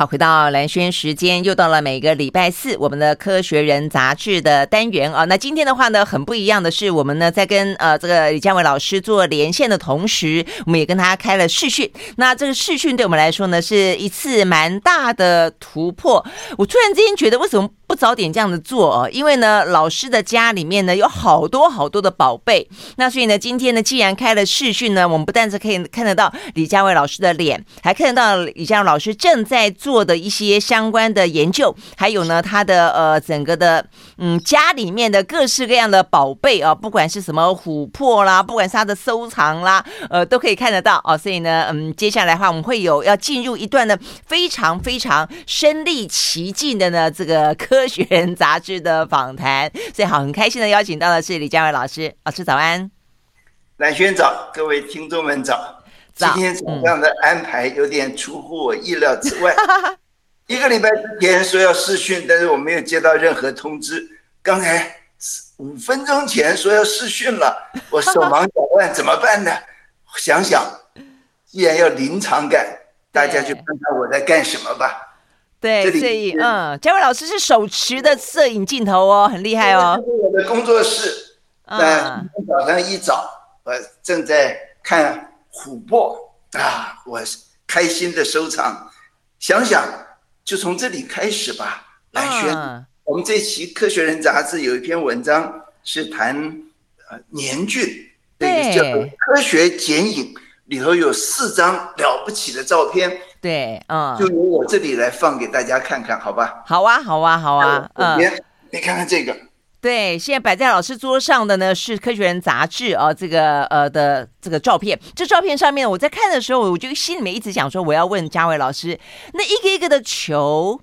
好，回到蓝轩时间，又到了每个礼拜四我们的科学人杂志的单元啊。那今天的话呢，很不一样的是，我们呢在跟呃这个李佳伟老师做连线的同时，我们也跟他开了视讯。那这个视讯对我们来说呢，是一次蛮大的突破。我突然之间觉得，为什么不早点这样子做哦？因为呢，老师的家里面呢有好多好多的宝贝。那所以呢，今天呢，既然开了视讯呢，我们不但是可以看得到李佳伟老师的脸，还看得到李家维老师正在做。的一些相关的研究，还有呢，他的呃整个的嗯家里面的各式各样的宝贝啊，不管是什么琥珀啦，不管是他的收藏啦，呃，都可以看得到哦。所以呢，嗯，接下来的话，我们会有要进入一段呢非常非常身历其境的呢这个科学人杂志的访谈。所以好，很开心的邀请到的是李佳维老师，老师早安，蓝轩早，各位听众们早。今天早上的安排有点出乎我意料之外。一个礼拜之前说要试训，但是我没有接到任何通知。刚才五分钟前说要试训了，我手忙脚乱，怎么办呢？想想，既然要临场感，大家就看看我在干什么吧。对，所以嗯，嘉伟老师是手持的摄影镜头哦，很厉害哦。这是我的工作室。嗯。早上一早，我正在看。琥珀啊，我开心的收藏。想想就从这里开始吧。兰萱，嗯、我们这期《科学人》杂志有一篇文章是谈呃年菌，对，叫做《科学剪影》，里头有四张了不起的照片。对，嗯，就由我这里来放给大家看看，好吧？好啊，好啊，好啊。嗯，你看看这个。对，现在摆在老师桌上的呢是《科学人》杂志啊，这个呃的这个照片。这照片上面，我在看的时候，我就心里面一直想说，我要问嘉伟老师，那一个一个的球，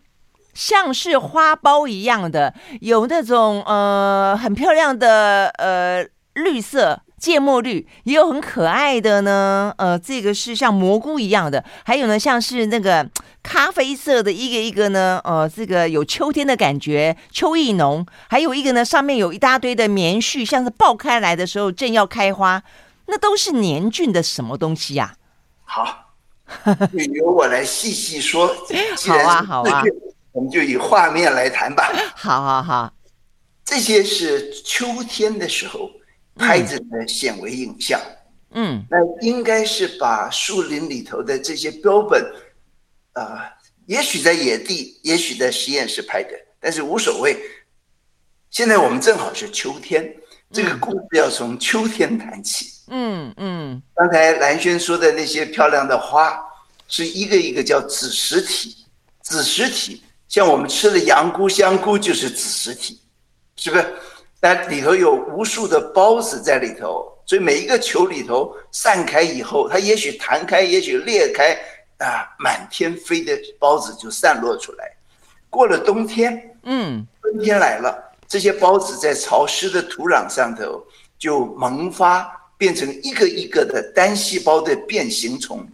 像是花苞一样的，有那种呃很漂亮的呃绿色。芥末绿也有很可爱的呢，呃，这个是像蘑菇一样的，还有呢，像是那个咖啡色的一个一个呢，呃，这个有秋天的感觉，秋意浓。还有一个呢，上面有一大堆的棉絮，像是爆开来的时候正要开花，那都是年菌的什么东西呀？好，由我来细细说。好啊，好啊，我们就以画面来谈吧。好好好，这些是秋天的时候。拍着的显微影像，嗯，那应该是把树林里头的这些标本，呃，也许在野地，也许在实验室拍的，但是无所谓。现在我们正好是秋天，这个故事要从秋天谈起。嗯嗯，刚才蓝轩说的那些漂亮的花，是一个一个叫子实体，子实体，像我们吃的羊菇、香菇就是子实体，是不是？但里头有无数的孢子在里头，所以每一个球里头散开以后，它也许弹开，也许裂开，啊，满天飞的孢子就散落出来。过了冬天，嗯，春天来了，这些孢子在潮湿的土壤上头就萌发，变成一个一个的单细胞的变形虫。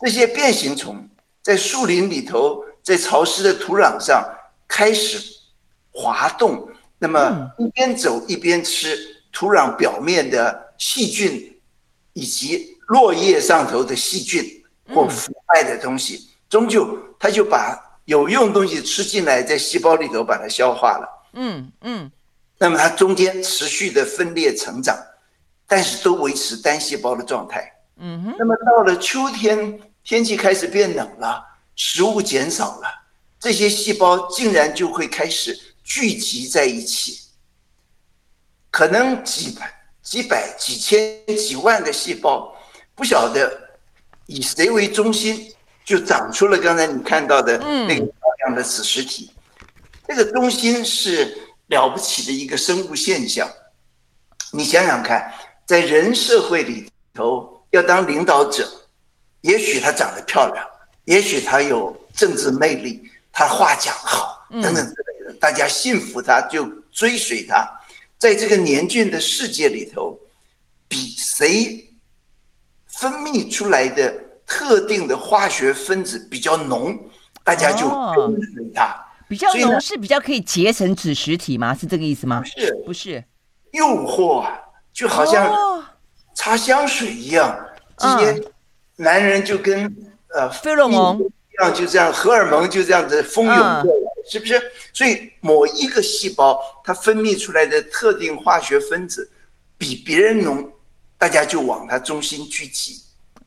这些变形虫在树林里头，在潮湿的土壤上开始滑动。那么一边走一边吃土壤表面的细菌，以及落叶上头的细菌或腐败的东西，终究它就把有用东西吃进来，在细胞里头把它消化了。嗯嗯。那么它中间持续的分裂成长，但是都维持单细胞的状态。嗯哼。那么到了秋天，天气开始变冷了，食物减少了，这些细胞竟然就会开始。聚集在一起，可能几百、几百、几千、几万个细胞，不晓得以谁为中心，就长出了刚才你看到的那个漂亮的子实体。这个中心是了不起的一个生物现象。你想想看，在人社会里头，要当领导者，也许他长得漂亮，也许他有政治魅力，他话讲好，等等之类的。大家信服他，就追随他。在这个黏菌的世界里头，比谁分泌出来的特定的化学分子比较浓，大家就跟随他。比较浓是比较可以结成子实体吗？是这个意思吗？不是，不是。诱惑啊，就好像擦香水一样，这些男人就跟呃费洛蒙一样就这样，荷尔蒙就这样子蜂拥过来，嗯、是不是？所以某一个细胞它分泌出来的特定化学分子比别人浓，大家就往它中心聚集。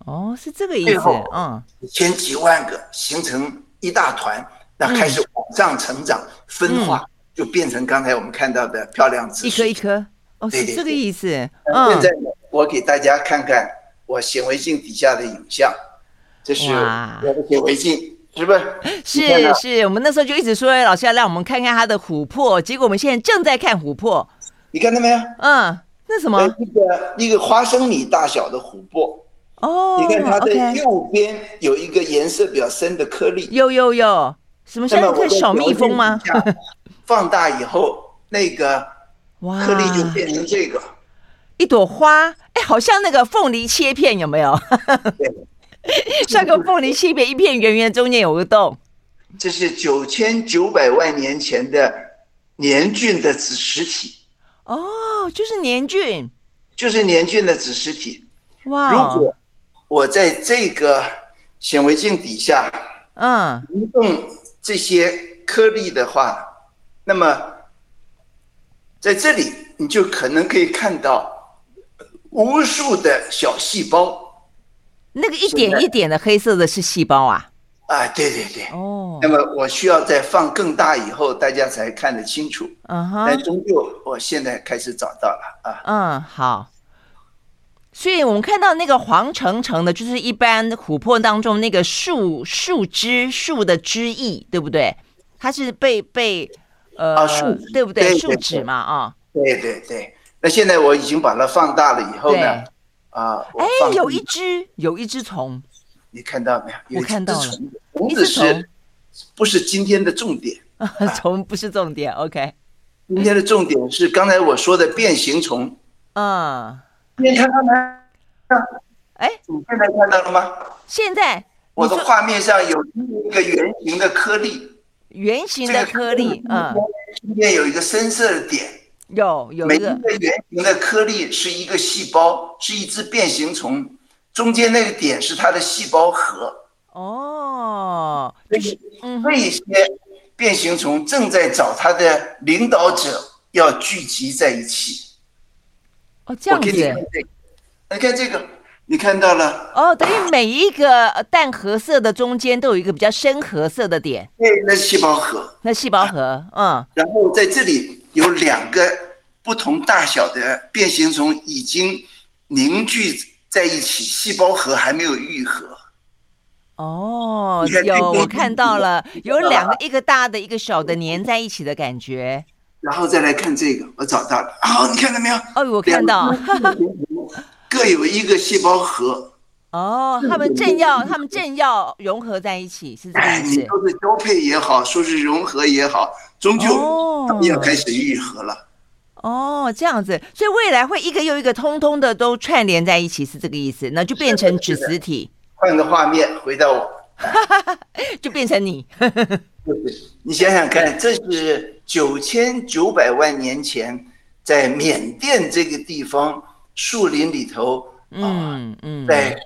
哦，是这个意思。嗯，几千几万个形成一大团，那开始往上成长、嗯、分化，就变成刚才我们看到的漂亮子一颗一颗。哦，是这个意思。嗯，现在我给大家看看我显微镜底下的影像。这是我的显微镜，是不是？是是，我们那时候就一直说，老师要让我们看看他的琥珀，结果我们现在正在看琥珀。你看到没有？嗯，那什么？一个一个花生米大小的琥珀。哦，你看它的右边有一个颜色比较深的颗粒。有有有，什么像一个小蜜蜂吗？放大以后，那个颗粒就变成这个一朵花。哎，好像那个凤梨切片，有没有？对。像个凤梨切片，一片圆圆，中间有个洞。这是九千九百万年前的年菌的子实体。哦，就是年菌，就是年菌的子实体。哇！如果我在这个显微镜底下，嗯，移动这些颗粒的话，那么在这里你就可能可以看到无数的小细胞。那个一点一点的黑色的是细胞啊！啊，对对对。哦。那么我需要再放更大以后，大家才看得清楚。嗯哼。但终究，我现在开始找到了啊。嗯，好。所以我们看到那个黄橙橙的，就是一般琥珀当中那个树树枝树的枝叶，对不对？它是被被呃，啊、树对不对？树脂嘛啊。对对对。那现在我已经把它放大了以后呢？啊！哎，有一只，有一只虫，你看到没有？我看到了，虫子是，不是今天的重点。虫不是重点，OK。今天的重点是刚才我说的变形虫。嗯，你看到没？哎，你现在看到了吗？现在我的画面上有一个圆形的颗粒，圆形的颗粒，嗯，中间有一个深色的点。有有每一个圆形的颗粒是一个细胞，是一只变形虫，中间那个点是它的细胞核。哦，就是嗯这些变形虫正在找它的领导者要聚集在一起。哦，这样子。我给你看这个，你看这个，你看到了？哦，等于每一个淡褐色的中间都有一个比较深褐色的点。对，那是细胞核。那细胞核，嗯。然后在这里。有两个不同大小的变形虫已经凝聚在一起，细胞核还没有愈合。哦，有我看到了，有两个，一个大的，一个小的粘在一起的感觉。然后再来看这个，我找到了。好，你看到没有？哦，我看到，各有一个细胞核。哦，他们正要，他们正要融合在一起，是这个意思。哎，你说是交配也好，说是融合也好。终究要开始愈合了。哦，哦，这样子，所以未来会一个又一个通通的都串联在一起，是这个意思？那就变成子实体。换个画面，回到我，就变成你。你想想看，这是九千九百万年前在缅甸这个地方树林里头，嗯嗯，在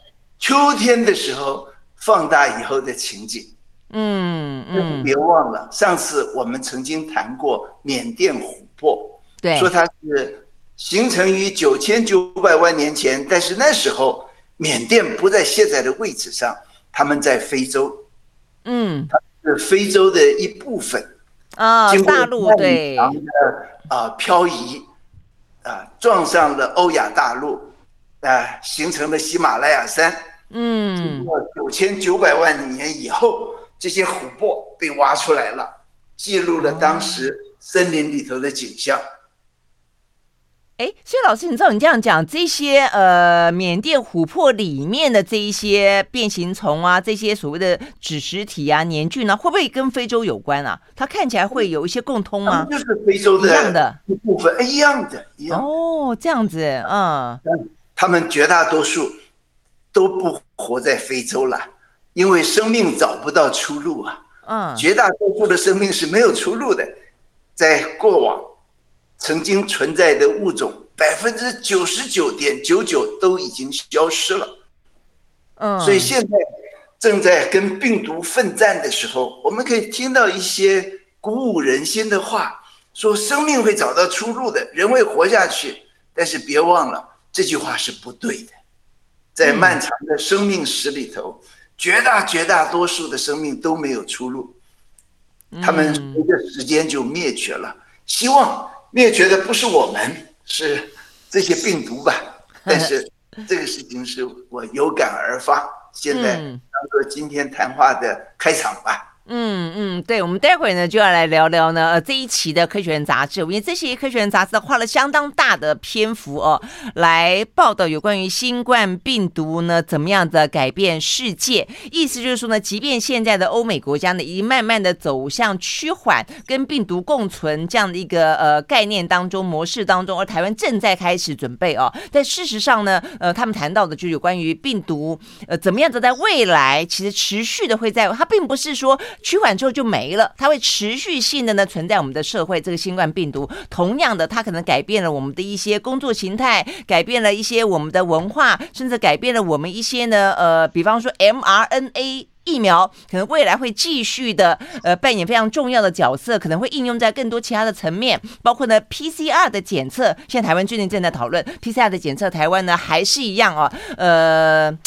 秋天的时候放大以后的情景。嗯嗯，别忘了上次我们曾经谈过缅甸琥珀，对，说它是形成于九千九百万年前，但是那时候缅甸不在现在的位置上，他们在非洲，嗯，它是非洲的一部分。啊，经过大陆对啊漂移啊撞上了欧亚大陆啊，形成了喜马拉雅山，嗯，九千九百万年以后。这些琥珀被挖出来了，记录了当时森林里头的景象。哎，所以老师，你知道你这样讲，这些呃缅甸琥珀里面的这一些变形虫啊，这些所谓的子实体啊、黏菌呢，会不会跟非洲有关啊？它看起来会有一些共通吗？就是非洲的一样的一部分，一样的，一样。哦，这样子，嗯。他们绝大多数都不活在非洲了。因为生命找不到出路啊，嗯，绝大多数的生命是没有出路的，在过往曾经存在的物种百分之九十九点九九都已经消失了，嗯，所以现在正在跟病毒奋战的时候，我们可以听到一些鼓舞人心的话，说生命会找到出路的，人会活下去。但是别忘了，这句话是不对的。在漫长的生命史里头，绝大绝大多数的生命都没有出路，他们随着时间就灭绝了。希望灭绝的不是我们，是这些病毒吧。但是这个事情是我有感而发，现在当做今天谈话的开场吧。嗯嗯，对，我们待会儿呢就要来聊聊呢，呃，这一期的《科学人》杂志，因为这些《科学人》杂志花了相当大的篇幅哦，来报道有关于新冠病毒呢怎么样的改变世界。意思就是说呢，即便现在的欧美国家呢已经慢慢的走向趋缓跟病毒共存这样的一个呃概念当中模式当中，而台湾正在开始准备哦。但事实上呢，呃，他们谈到的就有关于病毒呃怎么样的在未来其实持续的会在，它并不是说。取款之后就没了，它会持续性的呢存在我们的社会。这个新冠病毒，同样的，它可能改变了我们的一些工作形态，改变了一些我们的文化，甚至改变了我们一些呢，呃，比方说 mRNA 疫苗，可能未来会继续的呃扮演非常重要的角色，可能会应用在更多其他的层面，包括呢 PCR 的检测。现在台湾最近正在讨论 PCR 的检测，台湾呢还是一样哦，呃。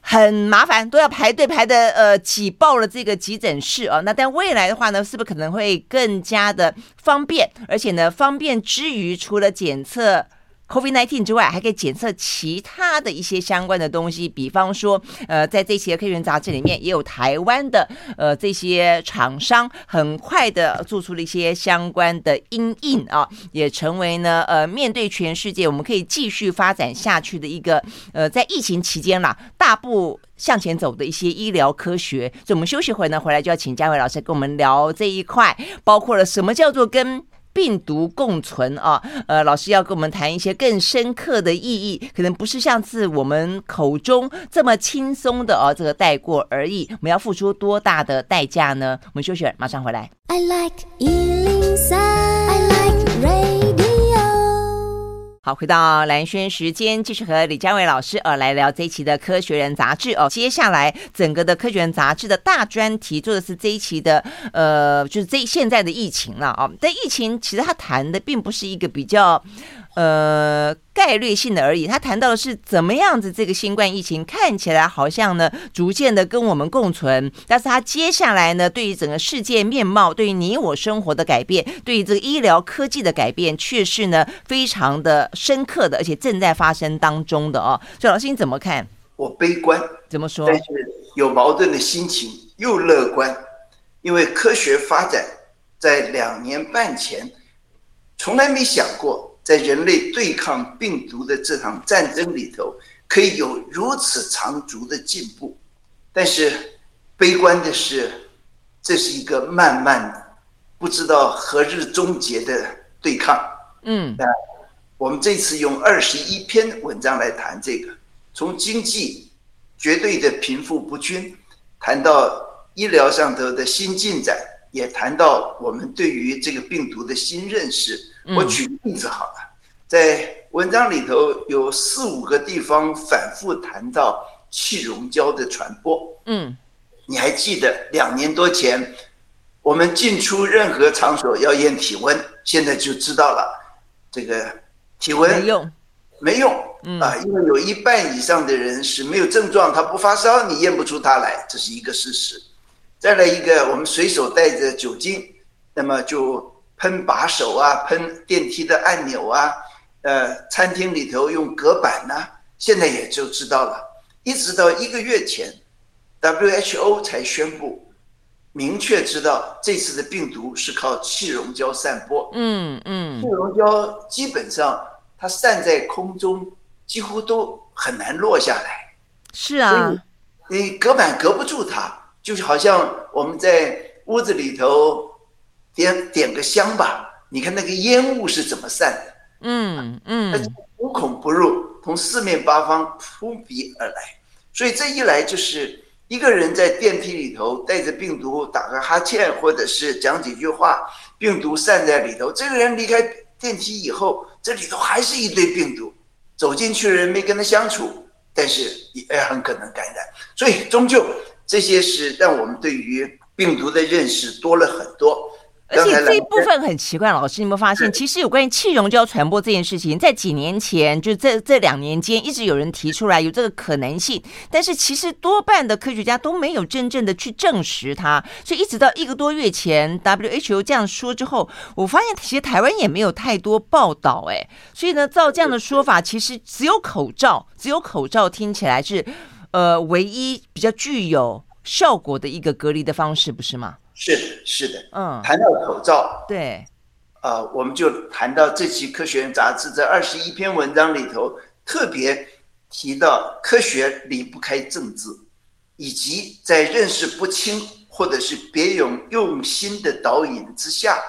很麻烦，都要排队排的呃挤爆了这个急诊室啊。那但未来的话呢，是不是可能会更加的方便？而且呢，方便之余，除了检测。COVID-19 之外，还可以检测其他的一些相关的东西，比方说，呃，在这些科学杂志里面，也有台湾的呃这些厂商，很快的做出了一些相关的因应啊，也成为呢呃面对全世界，我们可以继续发展下去的一个呃在疫情期间啦，大步向前走的一些医疗科学。所以，我们休息会呢，回来就要请嘉伟老师跟我们聊这一块，包括了什么叫做跟。病毒共存啊，呃，老师要跟我们谈一些更深刻的意义，可能不是像是我们口中这么轻松的哦，这个带过而已。我们要付出多大的代价呢？我们休息，马上回来。I like 好，回到蓝轩时间，继续和李佳伟老师呃来聊这一期的《科学人》杂志哦。接下来整个的《科学人》杂志的大专题做的是这一期的呃，就是这现在的疫情了啊。但疫情其实他谈的并不是一个比较。呃，概率性的而已。他谈到的是怎么样子，这个新冠疫情看起来好像呢，逐渐的跟我们共存。但是他接下来呢，对于整个世界面貌，对于你我生活的改变，对于这个医疗科技的改变，却是呢非常的深刻的，而且正在发生当中的哦。所以老师你怎么看？我悲观，怎么说？但是有矛盾的心情，又乐观，因为科学发展在两年半前从来没想过。在人类对抗病毒的这场战争里头，可以有如此长足的进步，但是悲观的是，这是一个慢慢不知道何日终结的对抗。嗯，那我们这次用二十一篇文章来谈这个，从经济绝对的贫富不均，谈到医疗上头的新进展，也谈到我们对于这个病毒的新认识。我举例子好了，在文章里头有四五个地方反复谈到气溶胶的传播。嗯，你还记得两年多前，我们进出任何场所要验体温，现在就知道了，这个体温没用，没用啊，因为有一半以上的人是没有症状，他不发烧，你验不出他来，这是一个事实。再来一个，我们随手带着酒精，那么就。喷把手啊，喷电梯的按钮啊，呃，餐厅里头用隔板呐、啊，现在也就知道了。一直到一个月前，WHO 才宣布明确知道这次的病毒是靠气溶胶散播。嗯嗯，气溶胶基本上它散在空中，几乎都很难落下来。是啊，你隔板隔不住它，就好像我们在屋子里头。点点个香吧，你看那个烟雾是怎么散的？嗯嗯，它无孔不入，从四面八方扑鼻而来。所以这一来就是一个人在电梯里头带着病毒打个哈欠，或者是讲几句话，病毒散在里头。这个人离开电梯以后，这里头还是一堆病毒。走进去的人没跟他相处，但是也很可能感染。所以终究这些是让我们对于病毒的认识多了很多。而且这一部分很奇怪，老师，你有没有发现，其实有关于气溶胶传播这件事情，在几年前，就这这两年间，一直有人提出来有这个可能性，但是其实多半的科学家都没有真正的去证实它。所以一直到一个多月前，WHO 这样说之后，我发现其实台湾也没有太多报道，哎，所以呢，照这样的说法，其实只有口罩，只有口罩听起来是呃唯一比较具有效果的一个隔离的方式，不是吗？是的，是的，嗯，谈到口罩，对，呃，我们就谈到这期《科学人》杂志在二十一篇文章里头，特别提到科学离不开政治，以及在认识不清或者是别有用心的导引之下，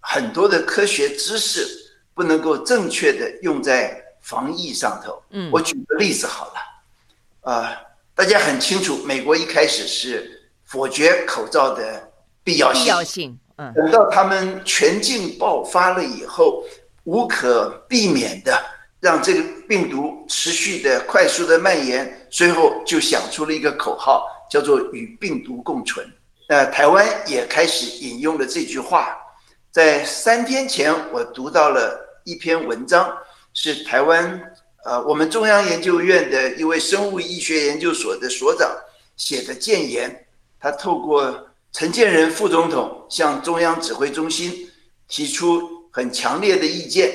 很多的科学知识不能够正确的用在防疫上头。嗯，我举个例子好了，呃，大家很清楚，美国一开始是否决口罩的。必要性，必要性，嗯，等到他们全境爆发了以后，无可避免的让这个病毒持续的快速的蔓延，最后就想出了一个口号，叫做“与病毒共存”。呃台湾也开始引用了这句话。在三天前，我读到了一篇文章，是台湾呃我们中央研究院的一位生物医学研究所的所长写的建言，他透过。陈建仁副总统向中央指挥中心提出很强烈的意见，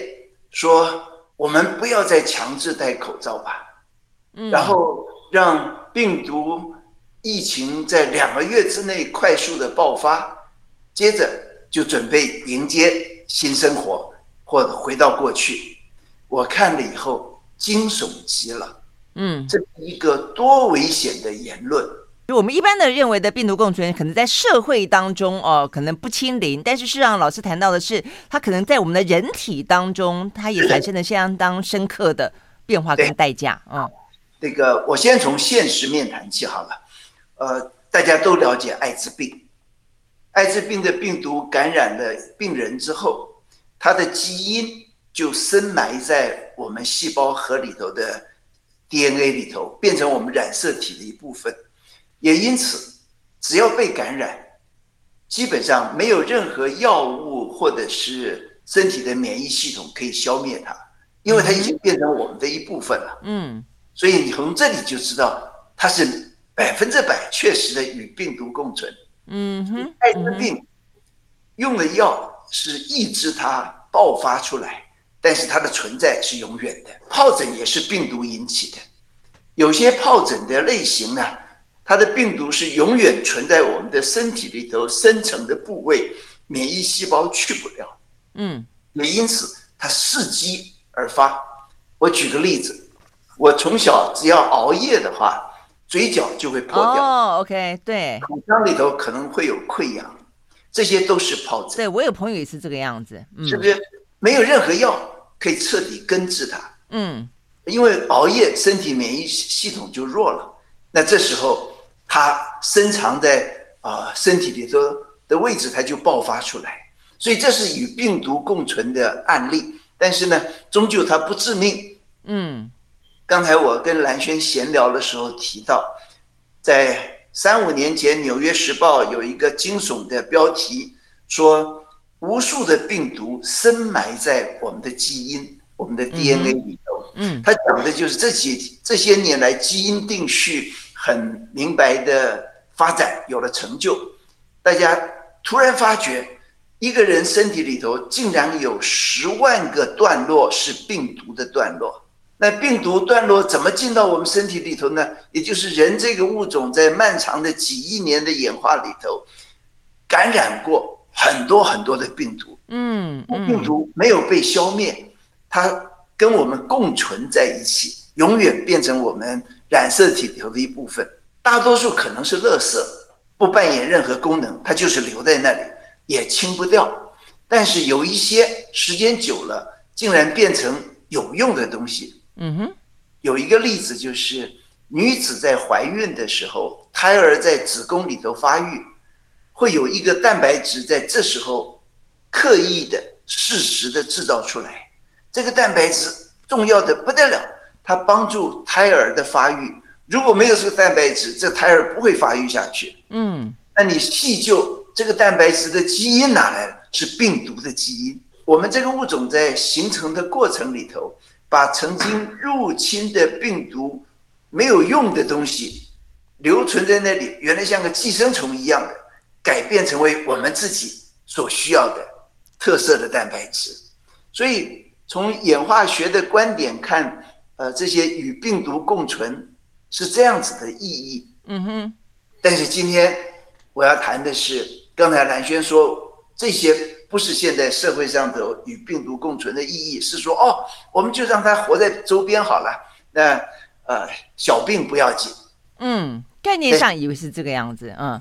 说我们不要再强制戴口罩吧，然后让病毒疫情在两个月之内快速的爆发，接着就准备迎接新生活或者回到过去。我看了以后惊悚极了，嗯，这是一个多危险的言论。我们一般的认为的病毒共存，可能在社会当中哦，可能不清零，但是事实上老师谈到的是，它可能在我们的人体当中，它也产生了相当深刻的变化跟代价。嗯，这个我先从现实面谈起好了。呃，大家都了解艾滋病，艾滋病的病毒感染了病人之后，它的基因就深埋在我们细胞核里头的 DNA 里头，变成我们染色体的一部分。也因此，只要被感染，基本上没有任何药物或者是身体的免疫系统可以消灭它，因为它已经变成我们的一部分了。嗯，所以你从这里就知道，它是百分之百确实的与病毒共存。嗯哼，艾滋病用的药是抑制它爆发出来，但是它的存在是永远的。疱疹也是病毒引起的，有些疱疹的类型呢。它的病毒是永远存在我们的身体里头深层的部位，免疫细胞去不了。嗯，也因此它伺机而发。我举个例子，我从小只要熬夜的话，嘴角就会破掉。哦，OK，对，口腔里头可能会有溃疡，这些都是疱疹。对，我有朋友也是这个样子，嗯，是不是？没有任何药可以彻底根治它。嗯，因为熬夜，身体免疫系统就弱了。那这时候。它深藏在啊、呃、身体里头的位置，它就爆发出来，所以这是与病毒共存的案例。但是呢，终究它不致命。嗯，刚才我跟蓝轩闲聊的时候提到，在三五年前，《纽约时报》有一个惊悚的标题，说无数的病毒深埋在我们的基因、我们的 DNA 里头。嗯，它讲的就是这几这些年来基因定序。很明白的发展有了成就，大家突然发觉，一个人身体里头竟然有十万个段落是病毒的段落。那病毒段落怎么进到我们身体里头呢？也就是人这个物种在漫长的几亿年的演化里头，感染过很多很多的病毒。嗯，病毒没有被消灭，它跟我们共存在一起，永远变成我们。染色体里头的一部分，大多数可能是垃圾，不扮演任何功能，它就是留在那里，也清不掉。但是有一些时间久了，竟然变成有用的东西。嗯哼，有一个例子就是，女子在怀孕的时候，胎儿在子宫里头发育，会有一个蛋白质在这时候刻意的、适时的制造出来。这个蛋白质重要的不得了。它帮助胎儿的发育，如果没有这个蛋白质，这胎儿不会发育下去。嗯，那你细究这个蛋白质的基因哪来了？是病毒的基因。我们这个物种在形成的过程里头，把曾经入侵的病毒没有用的东西留存在那里，原来像个寄生虫一样的，改变成为我们自己所需要的特色的蛋白质。所以从演化学的观点看，呃，这些与病毒共存。是这样子的意义，嗯哼。但是今天我要谈的是，刚才蓝轩说这些不是现在社会上的与病毒共存的意义，是说哦，我们就让它活在周边好了，那呃小病不要紧。嗯，概念上以为是这个样子，嗯。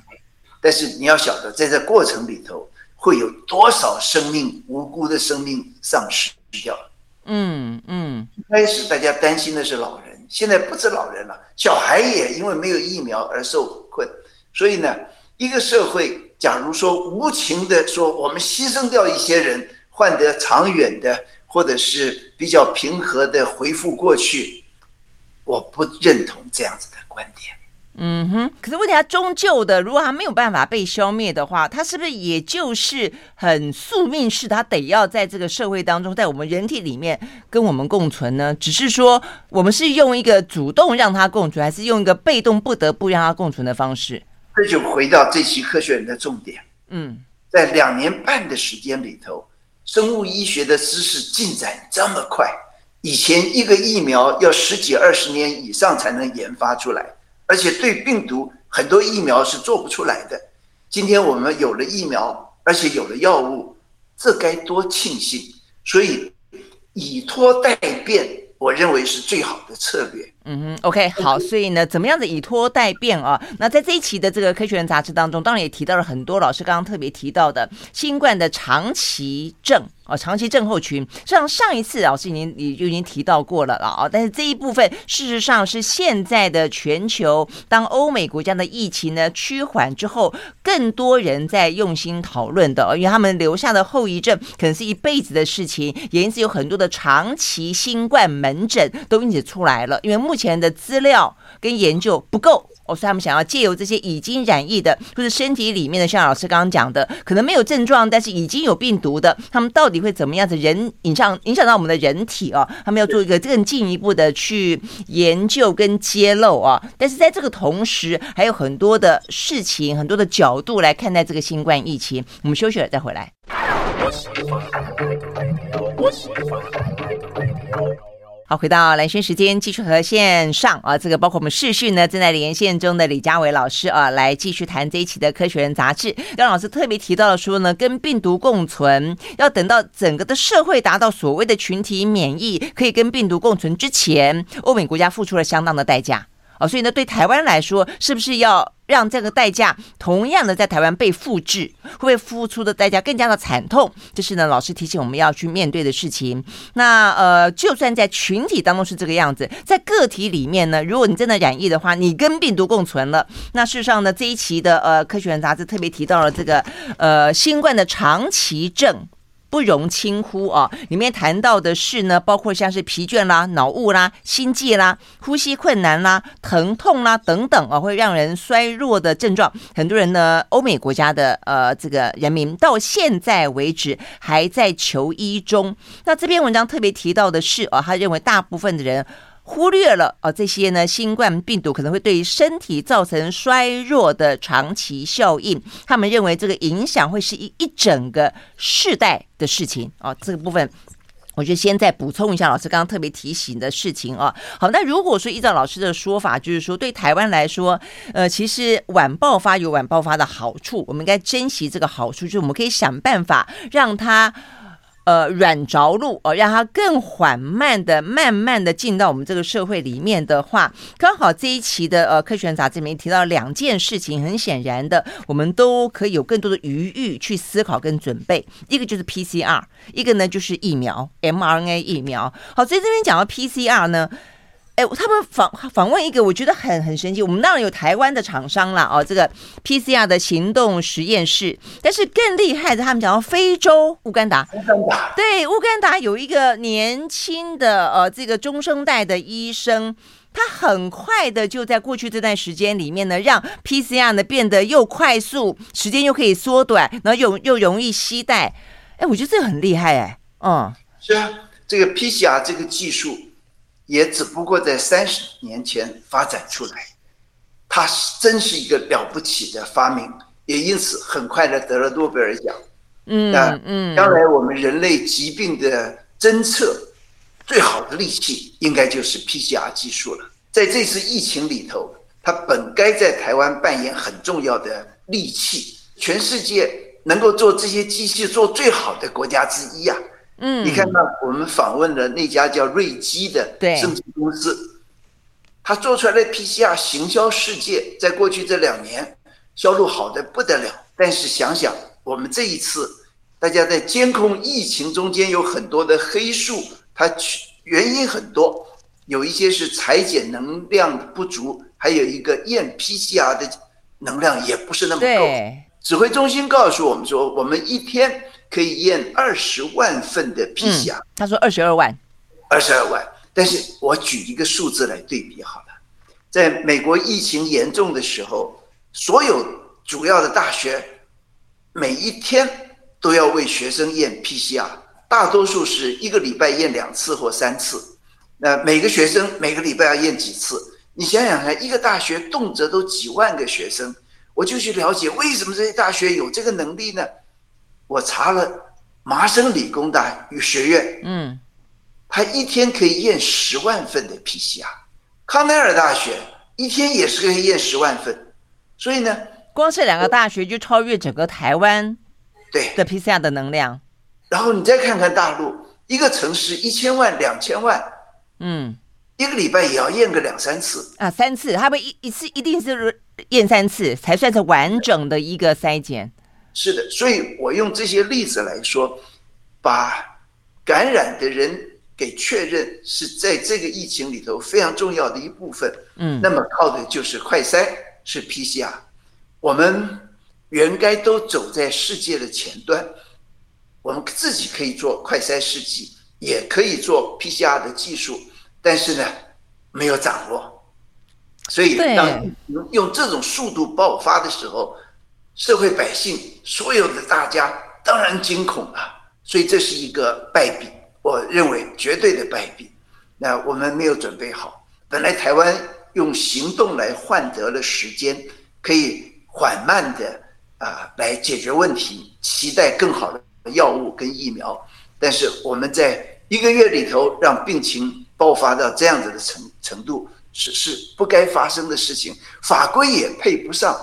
但是你要晓得，在这过程里头会有多少生命无辜的生命丧失掉。嗯嗯。开始大家担心的是老人。现在不止老人了，小孩也因为没有疫苗而受困。所以呢，一个社会假如说无情的说我们牺牲掉一些人，换得长远的或者是比较平和的恢复过去，我不认同这样子的观点。嗯哼，可是问题它终究的，如果它没有办法被消灭的话，它是不是也就是很宿命式，它得要在这个社会当中，在我们人体里面跟我们共存呢？只是说我们是用一个主动让它共存，还是用一个被动不得不让它共存的方式？这就回到这期科学人的重点。嗯，在两年半的时间里头，生物医学的知识进展这么快，以前一个疫苗要十几二十年以上才能研发出来。而且对病毒很多疫苗是做不出来的，今天我们有了疫苗，而且有了药物，这该多庆幸！所以以拖代变，我认为是最好的策略。嗯哼，OK，好，所以呢，怎么样的以拖代变啊？那在这一期的这个《科学人》杂志当中，当然也提到了很多老师刚刚特别提到的新冠的长期症。哦，长期症候群，像上一次老师已经也就已经提到过了啊，但是这一部分事实上是现在的全球，当欧美国家的疫情呢趋缓之后，更多人在用心讨论的，因为他们留下的后遗症可能是一辈子的事情，也因此有很多的长期新冠门诊都因此出来了，因为目前的资料跟研究不够。哦，所以他们想要借由这些已经染疫的，或者身体里面的，像老师刚刚讲的，可能没有症状，但是已经有病毒的，他们到底会怎么样子？人影响影响到我们的人体啊？他们要做一个更进一步的去研究跟揭露啊。但是在这个同时，还有很多的事情，很多的角度来看待这个新冠疫情。我们休息了再回来。好，回到蓝轩时间，继续和线上啊，这个包括我们视讯呢，正在连线中的李佳伟老师啊，来继续谈这一期的《科学人》杂志。刚老师特别提到了说呢，跟病毒共存，要等到整个的社会达到所谓的群体免疫，可以跟病毒共存之前，欧美国家付出了相当的代价。啊，所以呢，对台湾来说，是不是要让这个代价同样的在台湾被复制？会不会付出的代价更加的惨痛？这是呢，老师提醒我们要去面对的事情。那呃，就算在群体当中是这个样子，在个体里面呢，如果你真的染疫的话，你跟病毒共存了。那事实上呢，这一期的呃《科学人》杂志特别提到了这个呃新冠的长期症。不容轻忽啊！里面谈到的是呢，包括像是疲倦啦、脑雾啦、心悸啦、呼吸困难啦、疼痛啦等等啊，会让人衰弱的症状。很多人呢，欧美国家的呃这个人民到现在为止还在求医中。那这篇文章特别提到的是啊，他认为大部分的人。忽略了哦，这些呢，新冠病毒可能会对身体造成衰弱的长期效应。他们认为这个影响会是一一整个世代的事情啊。这个部分，我就先再补充一下老师刚刚特别提醒的事情啊。好，那如果说依照老师的说法，就是说对台湾来说，呃，其实晚爆发有晚爆发的好处，我们应该珍惜这个好处，就是我们可以想办法让它。呃，软着陆哦，让它更缓慢的、慢慢的进到我们这个社会里面的话，刚好这一期的呃《科学》杂志里面提到两件事情，很显然的，我们都可以有更多的余裕去思考跟准备。一个就是 PCR，一个呢就是疫苗，mRNA 疫苗。好，所以这边讲到 PCR 呢。哎，他们访访问一个，我觉得很很神奇。我们当然有台湾的厂商啦，哦，这个 PCR 的行动实验室。但是更厉害的，他们讲到非洲乌干达，乌干达对乌干达有一个年轻的呃这个中生代的医生，他很快的就在过去这段时间里面呢，让 PCR 呢变得又快速，时间又可以缩短，然后又又容易携带。哎，我觉得这个很厉害哎。嗯，是啊，这个 PCR 这个技术也只不过在三十年前发展出来，它真是一个了不起的发明，也因此很快的得了诺贝尔奖。嗯嗯，将来我们人类疾病的侦测最好的利器，应该就是 PCR 技术了。在这次疫情里头，它本该在台湾扮演很重要的利器。全世界能够做这些机器做最好的国家之一啊。嗯，你看到我们访问的那家叫瑞基的生技公司，他做出来的 PCR 行销世界，在过去这两年销路好的不得了。但是想想我们这一次。大家在监控疫情中间有很多的黑数，它原因很多，有一些是裁减能量不足，还有一个验 PCR 的能量也不是那么够。指挥中心告诉我们说，我们一天可以验二十万份的 PCR。嗯，他说二十二万，二十二万。但是我举一个数字来对比好了，在美国疫情严重的时候，所有主要的大学每一天。都要为学生验 PCR，大多数是一个礼拜验两次或三次。那每个学生每个礼拜要验几次？你想想看，一个大学动辄都几万个学生，我就去了解为什么这些大学有这个能力呢？我查了麻省理工大学院，嗯，他一天可以验十万份的 PCR，康奈尔大学一天也是可以验十万份，所以呢，光是两个大学就超越整个台湾。对的 PCR 的能量，然后你再看看大陆，一个城市一千万、两千万，嗯，一个礼拜也要验个两三次啊，三次，他们一一次一定是验三次才算是完整的一个筛检。是的，所以我用这些例子来说，把感染的人给确认是在这个疫情里头非常重要的一部分。嗯，那么靠的就是快筛，是 PCR，我们。原该都走在世界的前端，我们自己可以做快筛试剂，也可以做 PCR 的技术，但是呢，没有掌握，所以当用这种速度爆发的时候，社会百姓所有的大家当然惊恐了，所以这是一个败笔，我认为绝对的败笔。那我们没有准备好，本来台湾用行动来换得了时间，可以缓慢的。啊，来解决问题，期待更好的药物跟疫苗，但是我们在一个月里头让病情爆发到这样子的程程度，是是不该发生的事情，法规也配不上。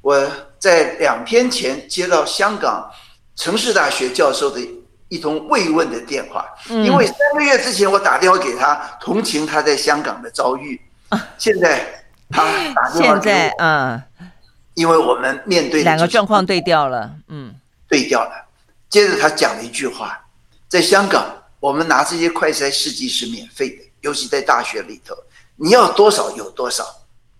我在两天前接到香港城市大学教授的一通慰问的电话，因为三个月之前我打电话给他，同情他在香港的遭遇，现在他打电话给我，现在嗯。因为我们面对的两个状况对调了，嗯，对调了。接着他讲了一句话，在香港，我们拿这些快筛试剂是免费的，尤其在大学里头，你要多少有多少。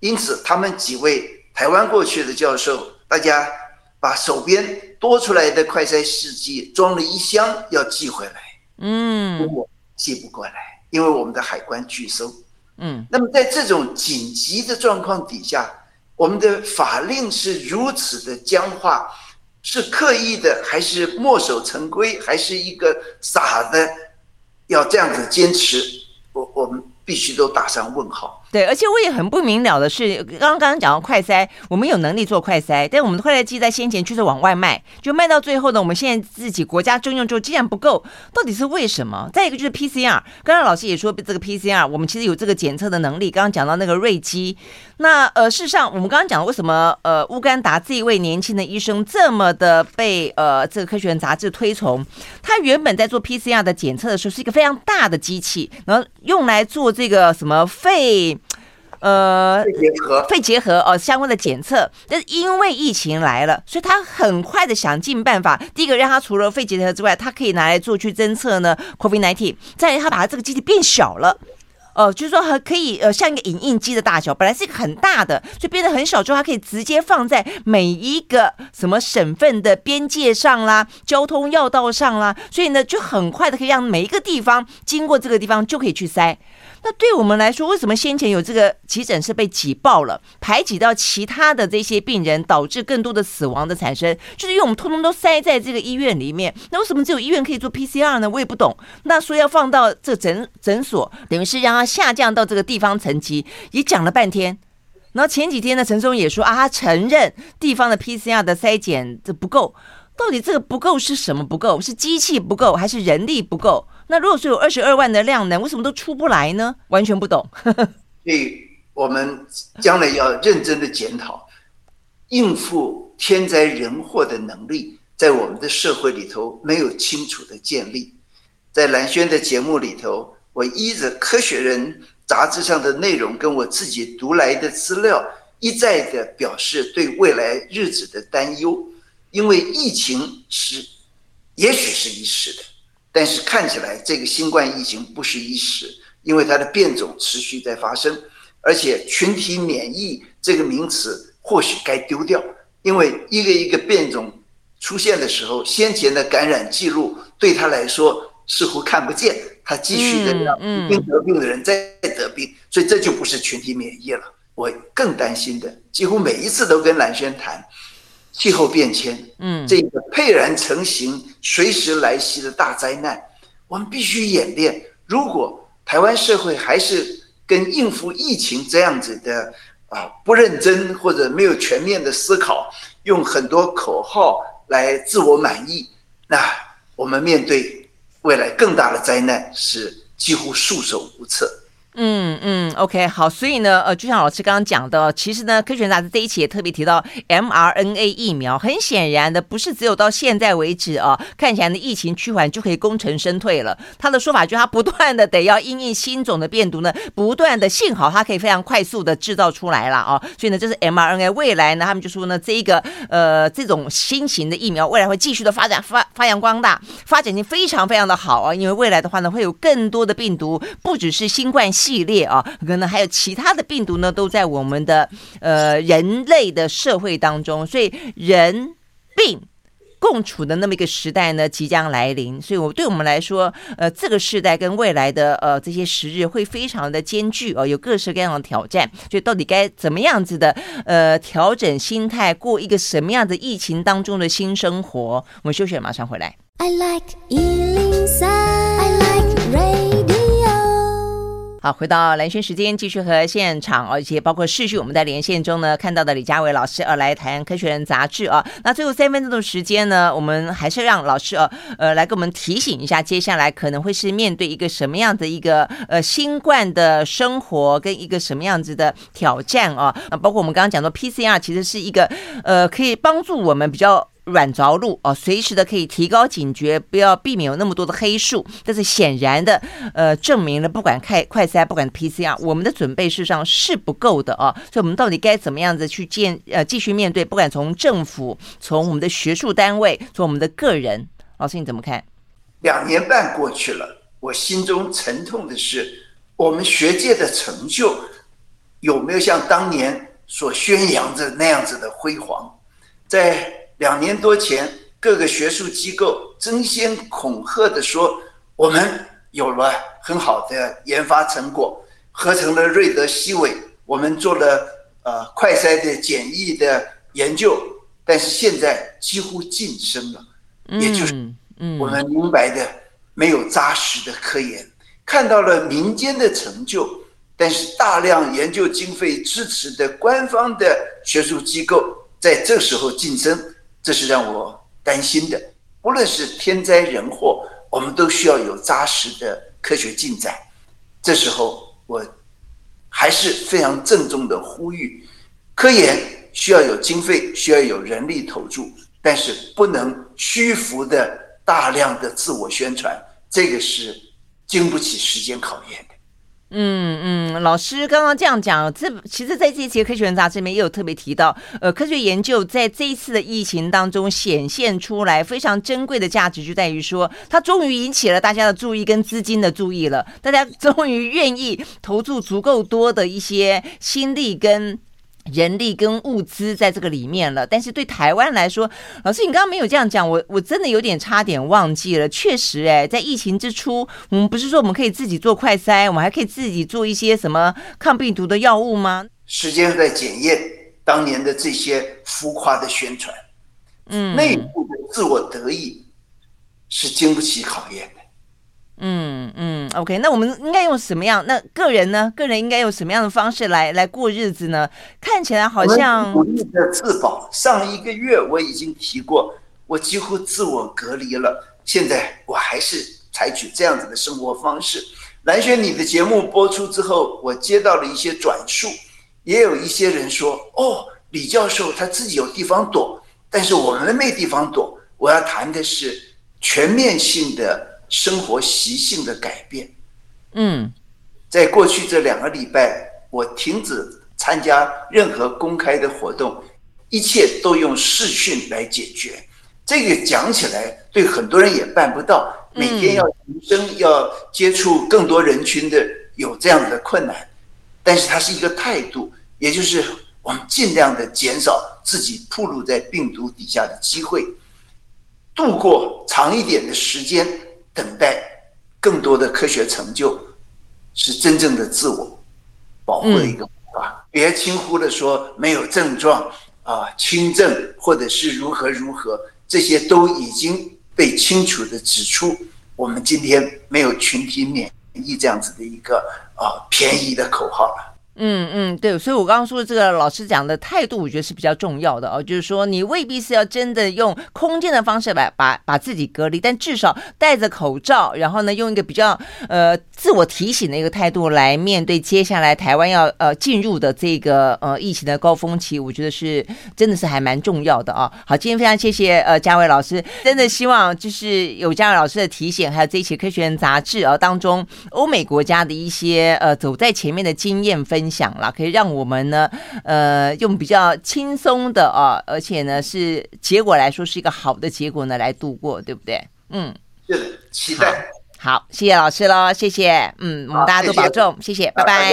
因此，他们几位台湾过去的教授，大家把手边多出来的快筛试剂装了一箱，要寄回来。嗯，我寄不过来，因为我们的海关拒收。嗯，那么在这种紧急的状况底下。我们的法令是如此的僵化，是刻意的，还是墨守成规，还是一个傻的要这样子坚持？我我们必须都打上问号。对，而且我也很不明了的是，刚刚讲到快筛，我们有能力做快筛，但我们的快筛机在先前就是往外卖，就卖到最后呢，我们现在自己国家征用之后竟然不够，到底是为什么？再一个就是 PCR，刚刚老师也说这个 PCR，我们其实有这个检测的能力。刚刚讲到那个瑞基，那呃，事实上我们刚刚讲为什么呃乌干达这一位年轻的医生这么的被呃这个科学人杂志推崇？他原本在做 PCR 的检测的时候是一个非常大的机器，然后用来做这个什么肺。呃，肺结核，肺结核哦，相关的检测，但是因为疫情来了，所以他很快的想尽办法。第一个，让他除了肺结核之外，他可以拿来做去侦测呢，COVID-19。再来，他把他这个机器变小了，哦、呃，就是说还可以呃，像一个影印机的大小，本来是一个很大的，就变得很小之后，它可以直接放在每一个什么省份的边界上啦、交通要道上啦，所以呢，就很快的可以让每一个地方经过这个地方就可以去筛。那对我们来说，为什么先前有这个急诊室被挤爆了，排挤到其他的这些病人，导致更多的死亡的产生？就是因为我们通通都塞在这个医院里面。那为什么只有医院可以做 PCR 呢？我也不懂。那说要放到这诊诊所，等于是让它下降到这个地方层级，也讲了半天。然后前几天呢，陈松也说啊，他承认地方的 PCR 的筛检这不够。到底这个不够是什么不够？是机器不够，还是人力不够？那如果说有二十二万的量能，为什么都出不来呢？完全不懂。所以我们将来要认真的检讨，应付天灾人祸的能力，在我们的社会里头没有清楚的建立。在兰轩的节目里头，我依着《科学人》杂志上的内容，跟我自己读来的资料，一再的表示对未来日子的担忧，因为疫情是，也许是一时的。但是看起来这个新冠疫情不是一时，因为它的变种持续在发生，而且群体免疫这个名词或许该丢掉，因为一个一个变种出现的时候，先前的感染记录对他来说似乎看不见，他继续的让已经得病的人再得病，所以这就不是群体免疫了。我更担心的，几乎每一次都跟蓝轩谈。气候变迁，嗯，这个沛然成型、随时来袭的大灾难，我们必须演练。如果台湾社会还是跟应付疫情这样子的啊，不认真或者没有全面的思考，用很多口号来自我满意，那我们面对未来更大的灾难是几乎束手无策。嗯嗯，OK，好，所以呢，呃，就像老师刚刚讲的，其实呢，科学杂志这一期也特别提到 mRNA 疫苗。很显然的，不是只有到现在为止啊，看起来的疫情趋缓就可以功成身退了。他的说法就是，他不断的得要因应新种的病毒呢，不断的，幸好他可以非常快速的制造出来了啊。所以呢，这是 mRNA。未来呢，他们就说呢，这一个呃，这种新型的疫苗未来会继续的发展发发扬光大，发展性非常非常的好啊。因为未来的话呢，会有更多的病毒，不只是新冠。系列啊，可能还有其他的病毒呢，都在我们的呃人类的社会当中，所以人病共处的那么一个时代呢，即将来临。所以，我对我们来说，呃，这个时代跟未来的呃这些时日会非常的艰巨哦，有各式各样的挑战。所以，到底该怎么样子的呃调整心态，过一个什么样的疫情当中的新生活？我们休息，马上回来。I like 好，回到蓝轩时间，继续和现场而且包括视讯，我们在连线中呢看到的李佳伟老师呃来谈《科学人》杂志啊。那最后三分钟的时间呢，我们还是让老师呃呃来给我们提醒一下，接下来可能会是面对一个什么样的一个呃新冠的生活跟一个什么样子的挑战啊啊，包括我们刚刚讲到 PCR，其实是一个呃可以帮助我们比较。软着陆哦，随时的可以提高警觉，不要避免有那么多的黑数。但是显然的，呃，证明了不管快快筛，不管 PCR，我们的准备事实上是不够的啊。所以，我们到底该怎么样子去建呃继续面对？不管从政府、从我们的学术单位、从我们的个人，老师你怎么看？两年半过去了，我心中沉痛的是，我们学界的成就有没有像当年所宣扬着那样子的辉煌？在两年多前，各个学术机构争先恐后的说：“我们有了很好的研发成果，合成了瑞德西韦，我们做了呃快筛的简易的研究，但是现在几乎晋升了。也就是我们明白的没有扎实的科研，看到了民间的成就，但是大量研究经费支持的官方的学术机构在这时候噤声。”这是让我担心的。无论是天灾人祸，我们都需要有扎实的科学进展。这时候，我还是非常郑重的呼吁：科研需要有经费，需要有人力投注，但是不能虚浮的大量的自我宣传，这个是经不起时间考验。嗯嗯，老师刚刚这样讲，这其实在这一期《科学人》杂志里面也有特别提到，呃，科学研究在这一次的疫情当中显现出来非常珍贵的价值，就在于说，它终于引起了大家的注意跟资金的注意了，大家终于愿意投注足够多的一些心力跟。人力跟物资在这个里面了，但是对台湾来说，老师你刚刚没有这样讲，我我真的有点差点忘记了。确实，哎，在疫情之初，我们不是说我们可以自己做快筛，我们还可以自己做一些什么抗病毒的药物吗？时间在检验当年的这些浮夸的宣传，嗯，内部的自我得意是经不起考验的。嗯嗯，OK，那我们应该用什么样？那个人呢？个人应该用什么样的方式来来过日子呢？看起来好像努力的自保。上一个月我已经提过，我几乎自我隔离了。现在我还是采取这样子的生活方式。兰萱，你的节目播出之后，我接到了一些转述，也有一些人说：“哦，李教授他自己有地方躲，但是我们没地方躲。”我要谈的是全面性的。生活习性的改变，嗯，在过去这两个礼拜，我停止参加任何公开的活动，一切都用视讯来解决。这个讲起来对很多人也办不到，每天要提升，要接触更多人群的，有这样的困难。但是它是一个态度，也就是我们尽量的减少自己暴露在病毒底下的机会，度过长一点的时间。等待更多的科学成就，是真正的自我保护的一个方法。嗯、别轻忽的说没有症状啊，轻症或者是如何如何，这些都已经被清楚的指出。我们今天没有群体免疫这样子的一个啊便宜的口号了。嗯嗯，对，所以我刚刚说的这个老师讲的态度，我觉得是比较重要的哦。就是说，你未必是要真的用空间的方式来把把自己隔离，但至少戴着口罩，然后呢，用一个比较呃自我提醒的一个态度来面对接下来台湾要呃进入的这个呃疫情的高峰期，我觉得是真的是还蛮重要的啊。好，今天非常谢谢呃嘉伟老师，真的希望就是有嘉伟老师的提醒，还有这一期《科学人》杂志啊当中欧美国家的一些呃走在前面的经验分享。想了，可以让我们呢，呃，用比较轻松的啊，而且呢是结果来说是一个好的结果呢来度过，对不对？嗯，是的，期待。好，好，谢谢老师喽，谢谢，嗯，我们大家都保重，谢谢，谢谢，拜拜。